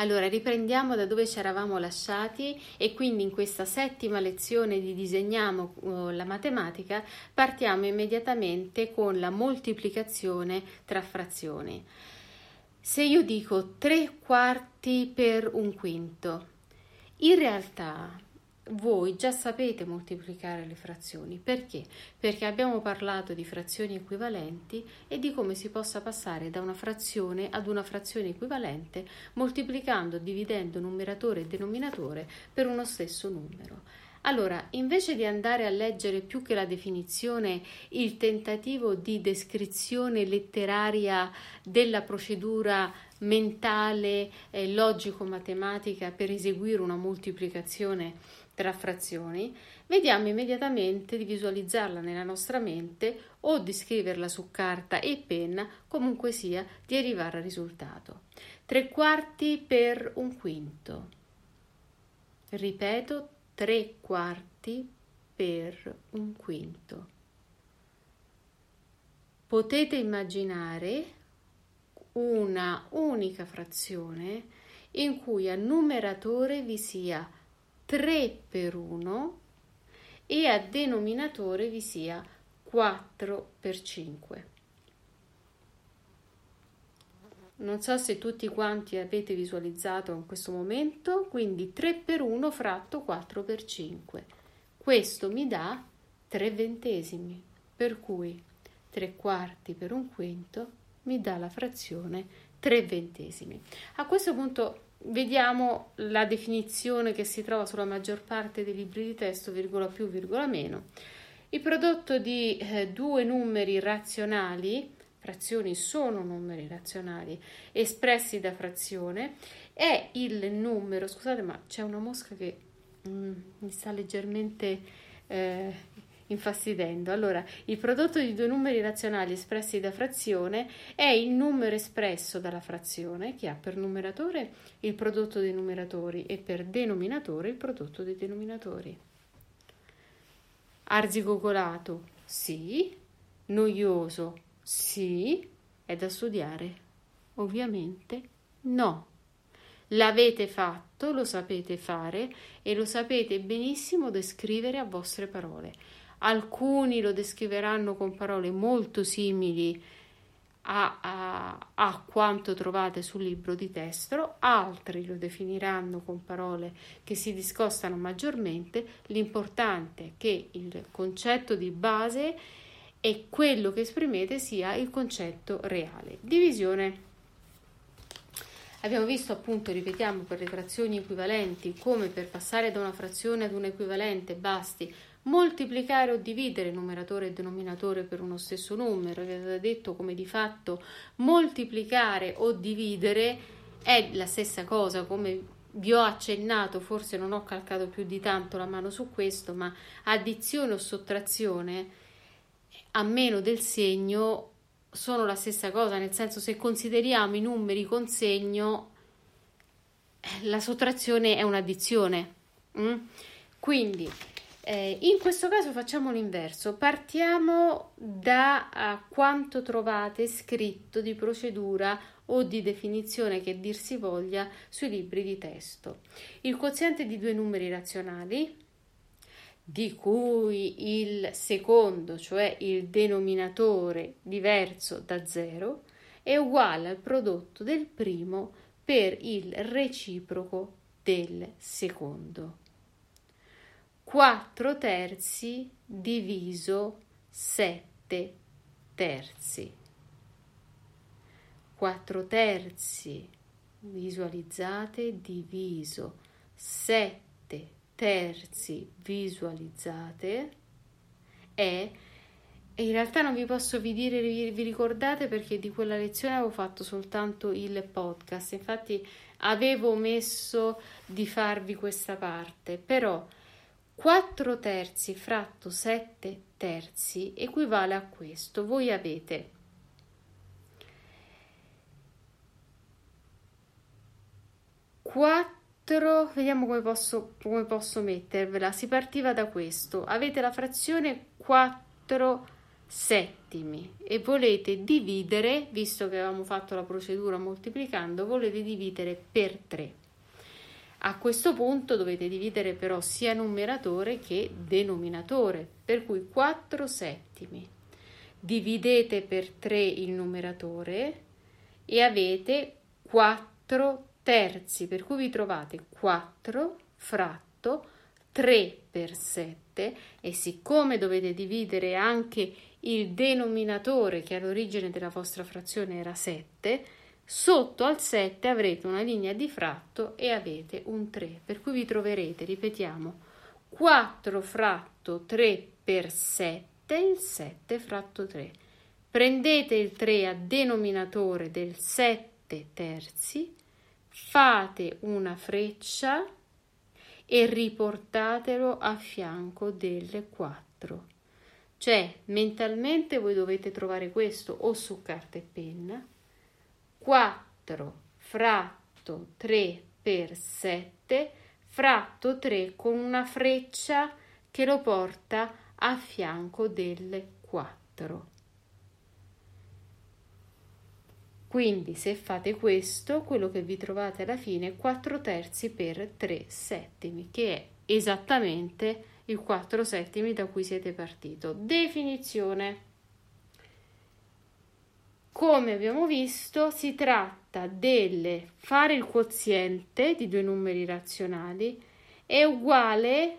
Allora, riprendiamo da dove ci eravamo lasciati e quindi in questa settima lezione di Disegniamo uh, la matematica partiamo immediatamente con la moltiplicazione tra frazioni. Se io dico 3 quarti per un quinto, in realtà voi già sapete moltiplicare le frazioni. Perché? Perché abbiamo parlato di frazioni equivalenti e di come si possa passare da una frazione ad una frazione equivalente moltiplicando, dividendo numeratore e denominatore per uno stesso numero. Allora, invece di andare a leggere più che la definizione il tentativo di descrizione letteraria della procedura mentale, eh, logico-matematica per eseguire una moltiplicazione tra frazioni, vediamo immediatamente di visualizzarla nella nostra mente o di scriverla su carta e penna, comunque sia, di arrivare al risultato. Tre quarti per un quinto. Ripeto, tre quarti per un quinto. Potete immaginare una unica frazione in cui a numeratore vi sia 3 per 1 e a denominatore vi sia 4 per 5. Non so se tutti quanti avete visualizzato in questo momento, quindi 3 per 1 fratto 4 per 5. Questo mi dà 3 ventesimi, per cui 3 quarti per un quinto mi dà la frazione 3 ventesimi. A questo punto vediamo la definizione che si trova sulla maggior parte dei libri di testo, virgola più, virgola meno. Il prodotto di eh, due numeri razionali, frazioni sono numeri razionali, espressi da frazione, è il numero, scusate ma c'è una mosca che mm, mi sta leggermente eh, infastidendo. Allora, il prodotto di due numeri razionali espressi da frazione è il numero espresso dalla frazione che ha per numeratore il prodotto dei numeratori e per denominatore il prodotto dei denominatori. Arzigogolato, sì. Noioso, sì. È da studiare? Ovviamente no. L'avete fatto, lo sapete fare e lo sapete benissimo descrivere a vostre parole. Alcuni lo descriveranno con parole molto simili a, a, a, quanto trovate sul libro di testo, altri lo definiranno con parole che si discostano maggiormente. L'importante è che il concetto di base e quello che esprimete sia il concetto reale. Divisione. Abbiamo visto appunto, ripetiamo, per le frazioni equivalenti come per passare da una frazione ad un equivalente basti moltiplicare o dividere numeratore e denominatore per uno stesso numero. Vi avevo detto come di fatto moltiplicare o dividere è la stessa cosa, come vi ho accennato, forse non ho calcato più di tanto la mano su questo, ma addizione o sottrazione a meno del segno sono la stessa cosa, nel senso se consideriamo i numeri con segno, la sottrazione è un'addizione. Mm? Quindi eh, in questo caso facciamo l'inverso, partiamo da quanto trovate scritto di procedura o di definizione che dir si voglia sui libri di testo. Il quoziente di due numeri razionali, di cui il secondo, cioè il denominatore diverso da zero, è uguale al prodotto del primo per il reciproco del secondo. 4 terzi diviso 7 terzi. 4 terzi visualizzate diviso 7 terzi visualizzate è e in realtà non vi posso vi dire, vi, ricordate perché di quella lezione avevo fatto soltanto il podcast, infatti avevo omesso di farvi questa parte, però 4 terzi fratto 7 terzi equivale a questo. Voi avete quattro, vediamo come posso, come posso mettervela. Si partiva da questo. Avete la frazione 4 settimi e volete dividere, visto che avevamo fatto la procedura moltiplicando, volete dividere per 3. A questo punto dovete dividere però sia numeratore che denominatore, per cui 4 settimi. Dividete per 3 il numeratore e avete 4 terzi, per cui vi trovate 4 fratto 3 per 7 e siccome dovete dividere anche il denominatore che all'origine della vostra frazione era 7, sotto al 7 avrete una linea di fratto e avete un 3, per cui vi troverete, ripetiamo, 4 fratto 3 per 7, il 7 fratto 3. Prendete il 3 a denominatore del 7 terzi, fate una freccia e riportatelo a fianco del 4. Cioè, mentalmente voi dovete trovare questo o su carta e penna. 4 fratto 3 per 7 fratto 3 con una freccia che lo porta a fianco del 4. Quindi se fate questo, quello che vi trovate alla fine è 4 terzi per 3 settimi, che è esattamente il 4 settimi da cui siete partito. Definizione. Come abbiamo visto, si tratta del fare il quoziente di due numeri razionali è uguale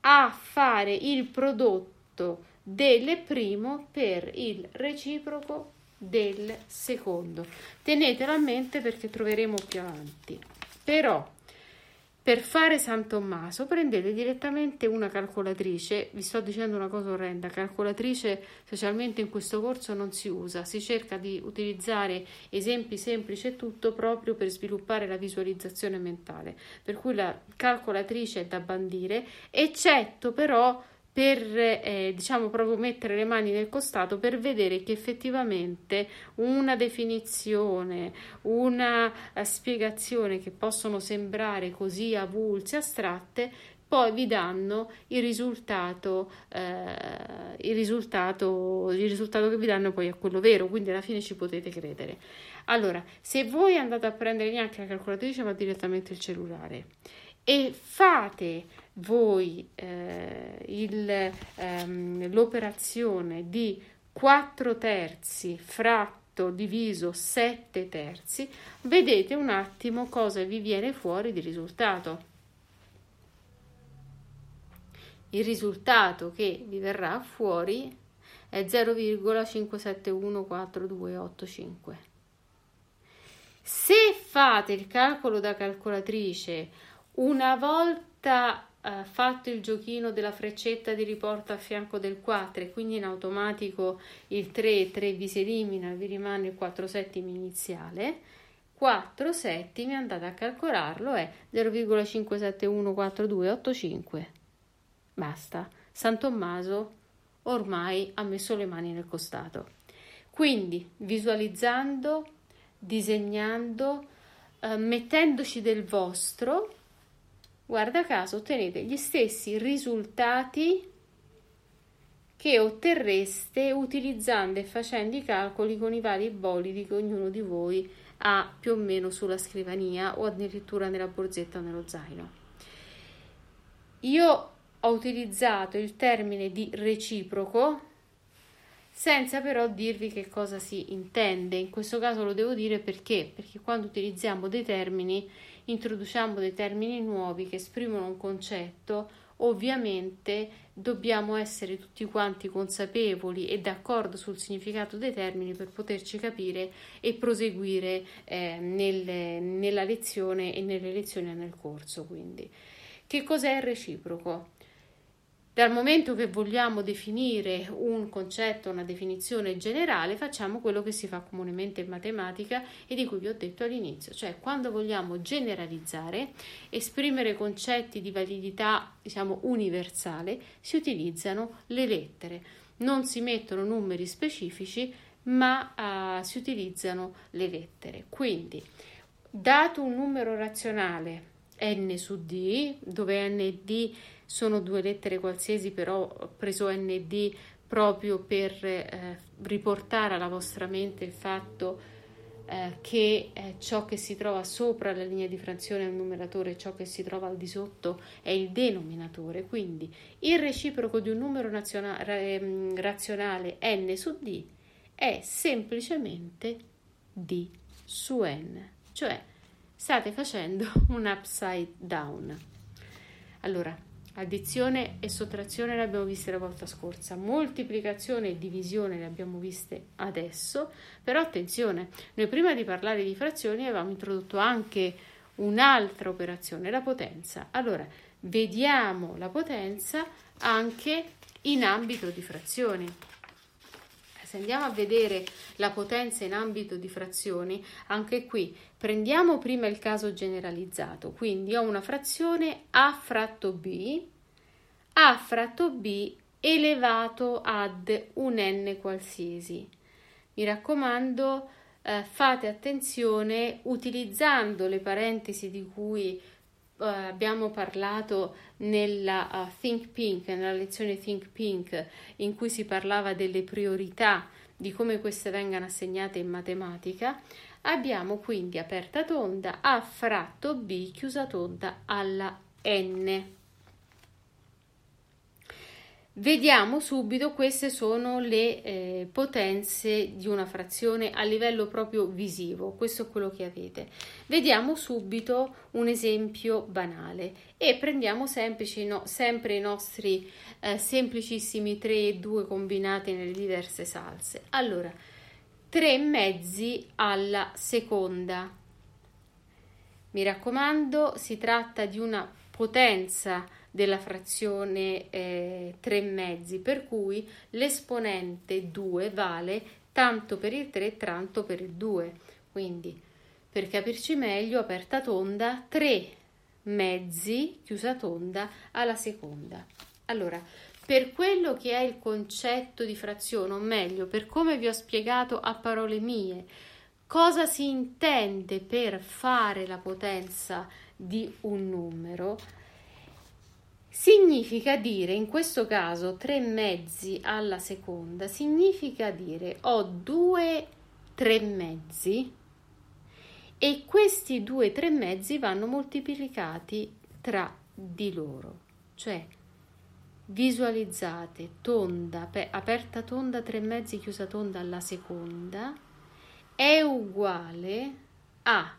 a fare il prodotto del primo per il reciproco del secondo. Tenetelo a mente perché troveremo più avanti. Però per fare San Tommaso prendete direttamente una calcolatrice, vi sto dicendo una cosa orrenda, calcolatrice specialmente in questo corso non si usa, si cerca di utilizzare esempi semplici e tutto proprio per sviluppare la visualizzazione mentale, per cui la calcolatrice è da bandire, eccetto però per eh, diciamo proprio mettere le mani nel costato per vedere che effettivamente una definizione, una uh, spiegazione che possono sembrare così avulse, astratte, poi vi danno il risultato, eh, il risultato, il risultato che vi danno poi è quello vero, quindi alla fine ci potete credere. Allora, se voi andate a prendere neanche la calcolatrice, ma direttamente il cellulare e fate voi eh, il, ehm, l'operazione di 4 terzi fratto diviso 7 terzi, vedete un attimo cosa vi viene fuori di risultato. Il risultato che vi verrà fuori è 0,571425. Se fate il calcolo da calcolatrice una volta eh, fatto il giochino della freccetta di riporto a fianco del 4 e quindi in automatico il 3, 3 vi si elimina, vi rimane il 4 settimi iniziale, 4 settimi andate a calcolarlo è 0,5714285. Basta, San Tommaso ormai ha messo le mani nel costato. Quindi visualizzando, disegnando, eh, mettendoci del vostro, guarda caso ottenete gli stessi risultati che otterreste utilizzando e facendo i calcoli con i vari bolidi che ognuno di voi ha più o meno sulla scrivania o addirittura nella borsetta o nello zaino. Io ho utilizzato il termine di reciproco senza però dirvi che cosa si intende. In questo caso lo devo dire perché? Perché quando utilizziamo dei termini introduciamo dei termini nuovi che esprimono un concetto, ovviamente dobbiamo essere tutti quanti consapevoli e d'accordo sul significato dei termini per poterci capire e proseguire eh, nel, nella lezione e nelle lezioni nel corso. Quindi, che cos'è il reciproco? Dal momento che vogliamo definire un concetto, una definizione generale, facciamo quello che si fa comunemente in matematica e di cui vi ho detto all'inizio, cioè quando vogliamo generalizzare, esprimere concetti di validità, diciamo, universale, si utilizzano le lettere. Non si mettono numeri specifici, ma uh, si utilizzano le lettere. Quindi, dato un numero razionale n su d, dove n e d sono due lettere qualsiasi, però preso nd proprio per eh, riportare alla vostra mente il fatto eh, che eh, ciò che si trova sopra la linea di frazione è un numeratore, ciò che si trova al di sotto è il denominatore. Quindi il reciproco di un numero naziona- ehm, razionale n su d è semplicemente d su n, cioè state facendo un upside down. Allora, Addizione e sottrazione le abbiamo viste la volta scorsa, moltiplicazione e divisione le abbiamo viste adesso, però attenzione, noi prima di parlare di frazioni avevamo introdotto anche un'altra operazione, la potenza. Allora, vediamo la potenza anche in ambito di frazioni. Se andiamo a vedere la potenza in ambito di frazioni, anche qui prendiamo prima il caso generalizzato, quindi ho una frazione A fratto B, A fratto B elevato ad un n qualsiasi. Mi raccomando, eh, fate attenzione utilizzando le parentesi di cui uh, abbiamo parlato nella uh, Think Pink, nella lezione Think Pink, in cui si parlava delle priorità di come queste vengano assegnate in matematica, abbiamo quindi aperta tonda A fratto B chiusa tonda alla N. Vediamo subito, queste sono le eh, potenze di una frazione a livello proprio visivo, questo è quello che avete. Vediamo subito un esempio banale e prendiamo semplici, no, sempre i nostri eh, semplicissimi 3 e 2 combinati nelle diverse salse. Allora, 3 mezzi alla seconda. Mi raccomando, si tratta di una potenza della frazione eh, 3 mezzi, per cui l'esponente 2 vale tanto per il 3 tanto per il 2. Quindi, per capirci meglio, aperta tonda 3 mezzi, chiusa tonda, alla seconda. Allora, per quello che è il concetto di frazione, o meglio, per come vi ho spiegato a parole mie, cosa si intende per fare la potenza di un numero, Significa dire, in questo caso, 3 mezzi alla seconda, significa dire ho due 3 mezzi e questi due 3 mezzi vanno moltiplicati tra di loro. Cioè, visualizzate tonda, aperta tonda, 3 mezzi, chiusa tonda alla seconda, è uguale a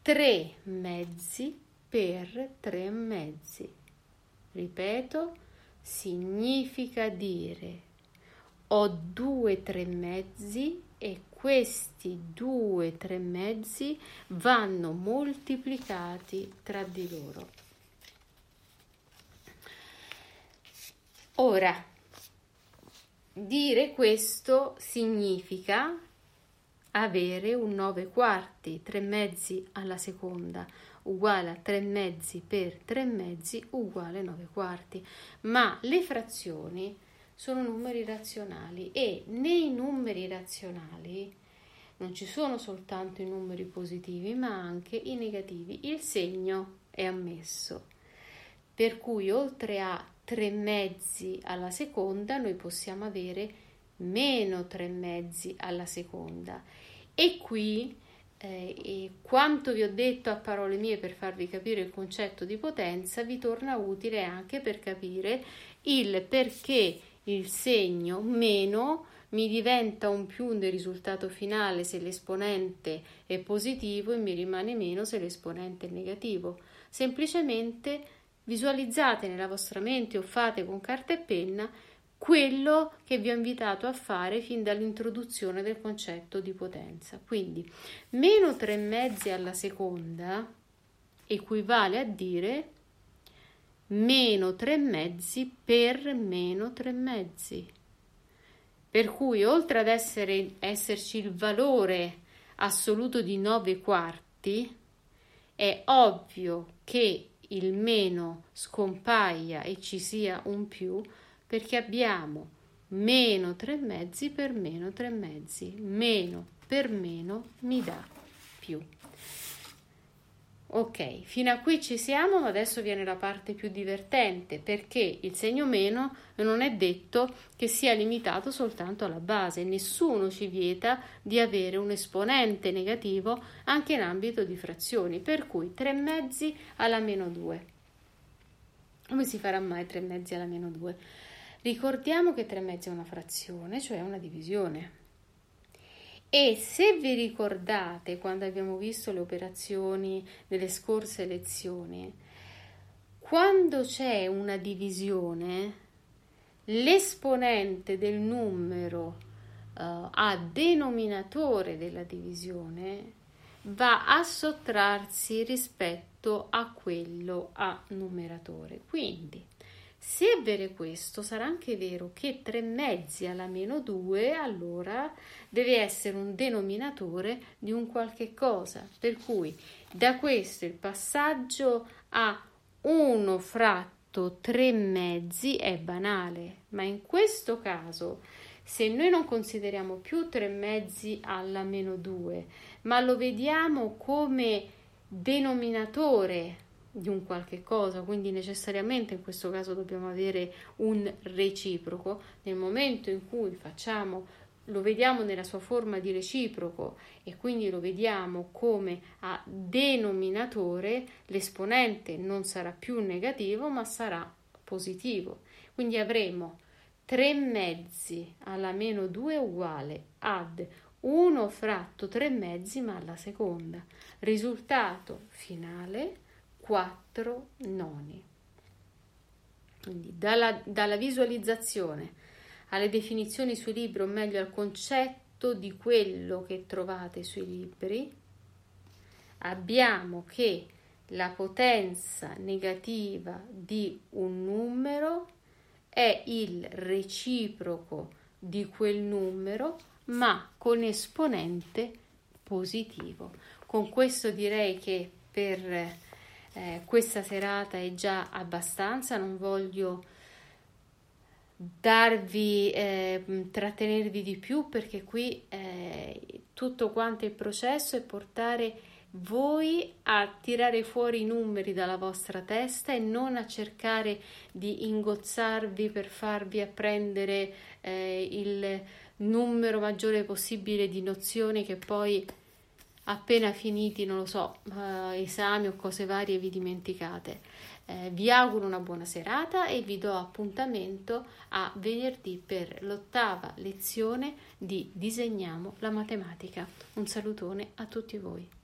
3 mezzi per 3 mezzi Ripeto, significa dire ho due tre mezzi e questi due tre mezzi vanno moltiplicati tra di loro. Ora, dire questo significa avere un 9 quarti, 3 mezzi alla seconda, uguale a 3 mezzi per 3 mezzi uguale 9 quarti. Ma le frazioni sono numeri razionali e nei numeri razionali non ci sono soltanto i numeri positivi ma anche i negativi. Il segno è ammesso. Per cui oltre a 3 mezzi alla seconda noi possiamo avere meno 3 mezzi alla seconda e qui eh, quanto vi ho detto a parole mie per farvi capire il concetto di potenza vi torna utile anche per capire il perché il segno meno mi diventa un più nel risultato finale se l'esponente è positivo e mi rimane meno se l'esponente è negativo. Semplicemente visualizzate nella vostra mente o fate con carta e penna quello che vi ho invitato a fare fin dall'introduzione del concetto di potenza. Quindi meno 3 mezzi alla seconda equivale a dire meno 3 mezzi per meno 3 mezzi. Per cui oltre ad essere, esserci il valore assoluto di 9 quarti, è ovvio che il meno scompaia e ci sia un più perché abbiamo meno 3 mezzi per meno 3 mezzi, meno per meno mi dà più. Ok, fino a qui ci siamo, ma adesso viene la parte più divertente perché il segno meno non è detto che sia limitato soltanto alla base, nessuno ci vieta di avere un esponente negativo anche in ambito di frazioni, per cui 3 mezzi alla meno 2. Come si farà mai 3 mezzi alla meno 2? Ricordiamo che 3 mezzi è una frazione, cioè una divisione. E se vi ricordate quando abbiamo visto le operazioni nelle scorse lezioni, quando c'è una divisione, l'esponente del numero uh, a denominatore della divisione va a sottrarsi rispetto a quello a numeratore. Quindi se è vero questo, sarà anche vero che 3 mezzi alla meno 2 allora deve essere un denominatore di un qualche cosa. Per cui da questo il passaggio a 1 fratto 3 mezzi è banale, ma in questo caso se noi non consideriamo più 3 mezzi alla meno 2, ma lo vediamo come denominatore di un qualche cosa, quindi necessariamente in questo caso dobbiamo avere un reciproco. Nel momento in cui facciamo lo vediamo nella sua forma di reciproco e quindi lo vediamo come a denominatore, l'esponente non sarà più negativo ma sarà positivo. Quindi avremo 3 mezzi alla meno 2 uguale ad 1 fratto 3 mezzi ma alla seconda. Risultato finale 4 noni. Quindi dalla, dalla visualizzazione alle definizioni sui libri, o meglio al concetto di quello che trovate sui libri, abbiamo che la potenza negativa di un numero è il reciproco di quel numero, ma con esponente positivo. Con questo direi che per eh, questa serata è già abbastanza, non voglio darvi, eh, trattenervi di più perché qui eh, tutto quanto il processo è portare voi a tirare fuori i numeri dalla vostra testa e non a cercare di ingozzarvi per farvi apprendere eh, il numero maggiore possibile di nozioni che poi appena finiti, non lo so, uh, esami o cose varie vi dimenticate. Eh, vi auguro una buona serata e vi do appuntamento a venerdì per l'ottava lezione di Disegniamo la matematica. Un salutone a tutti voi.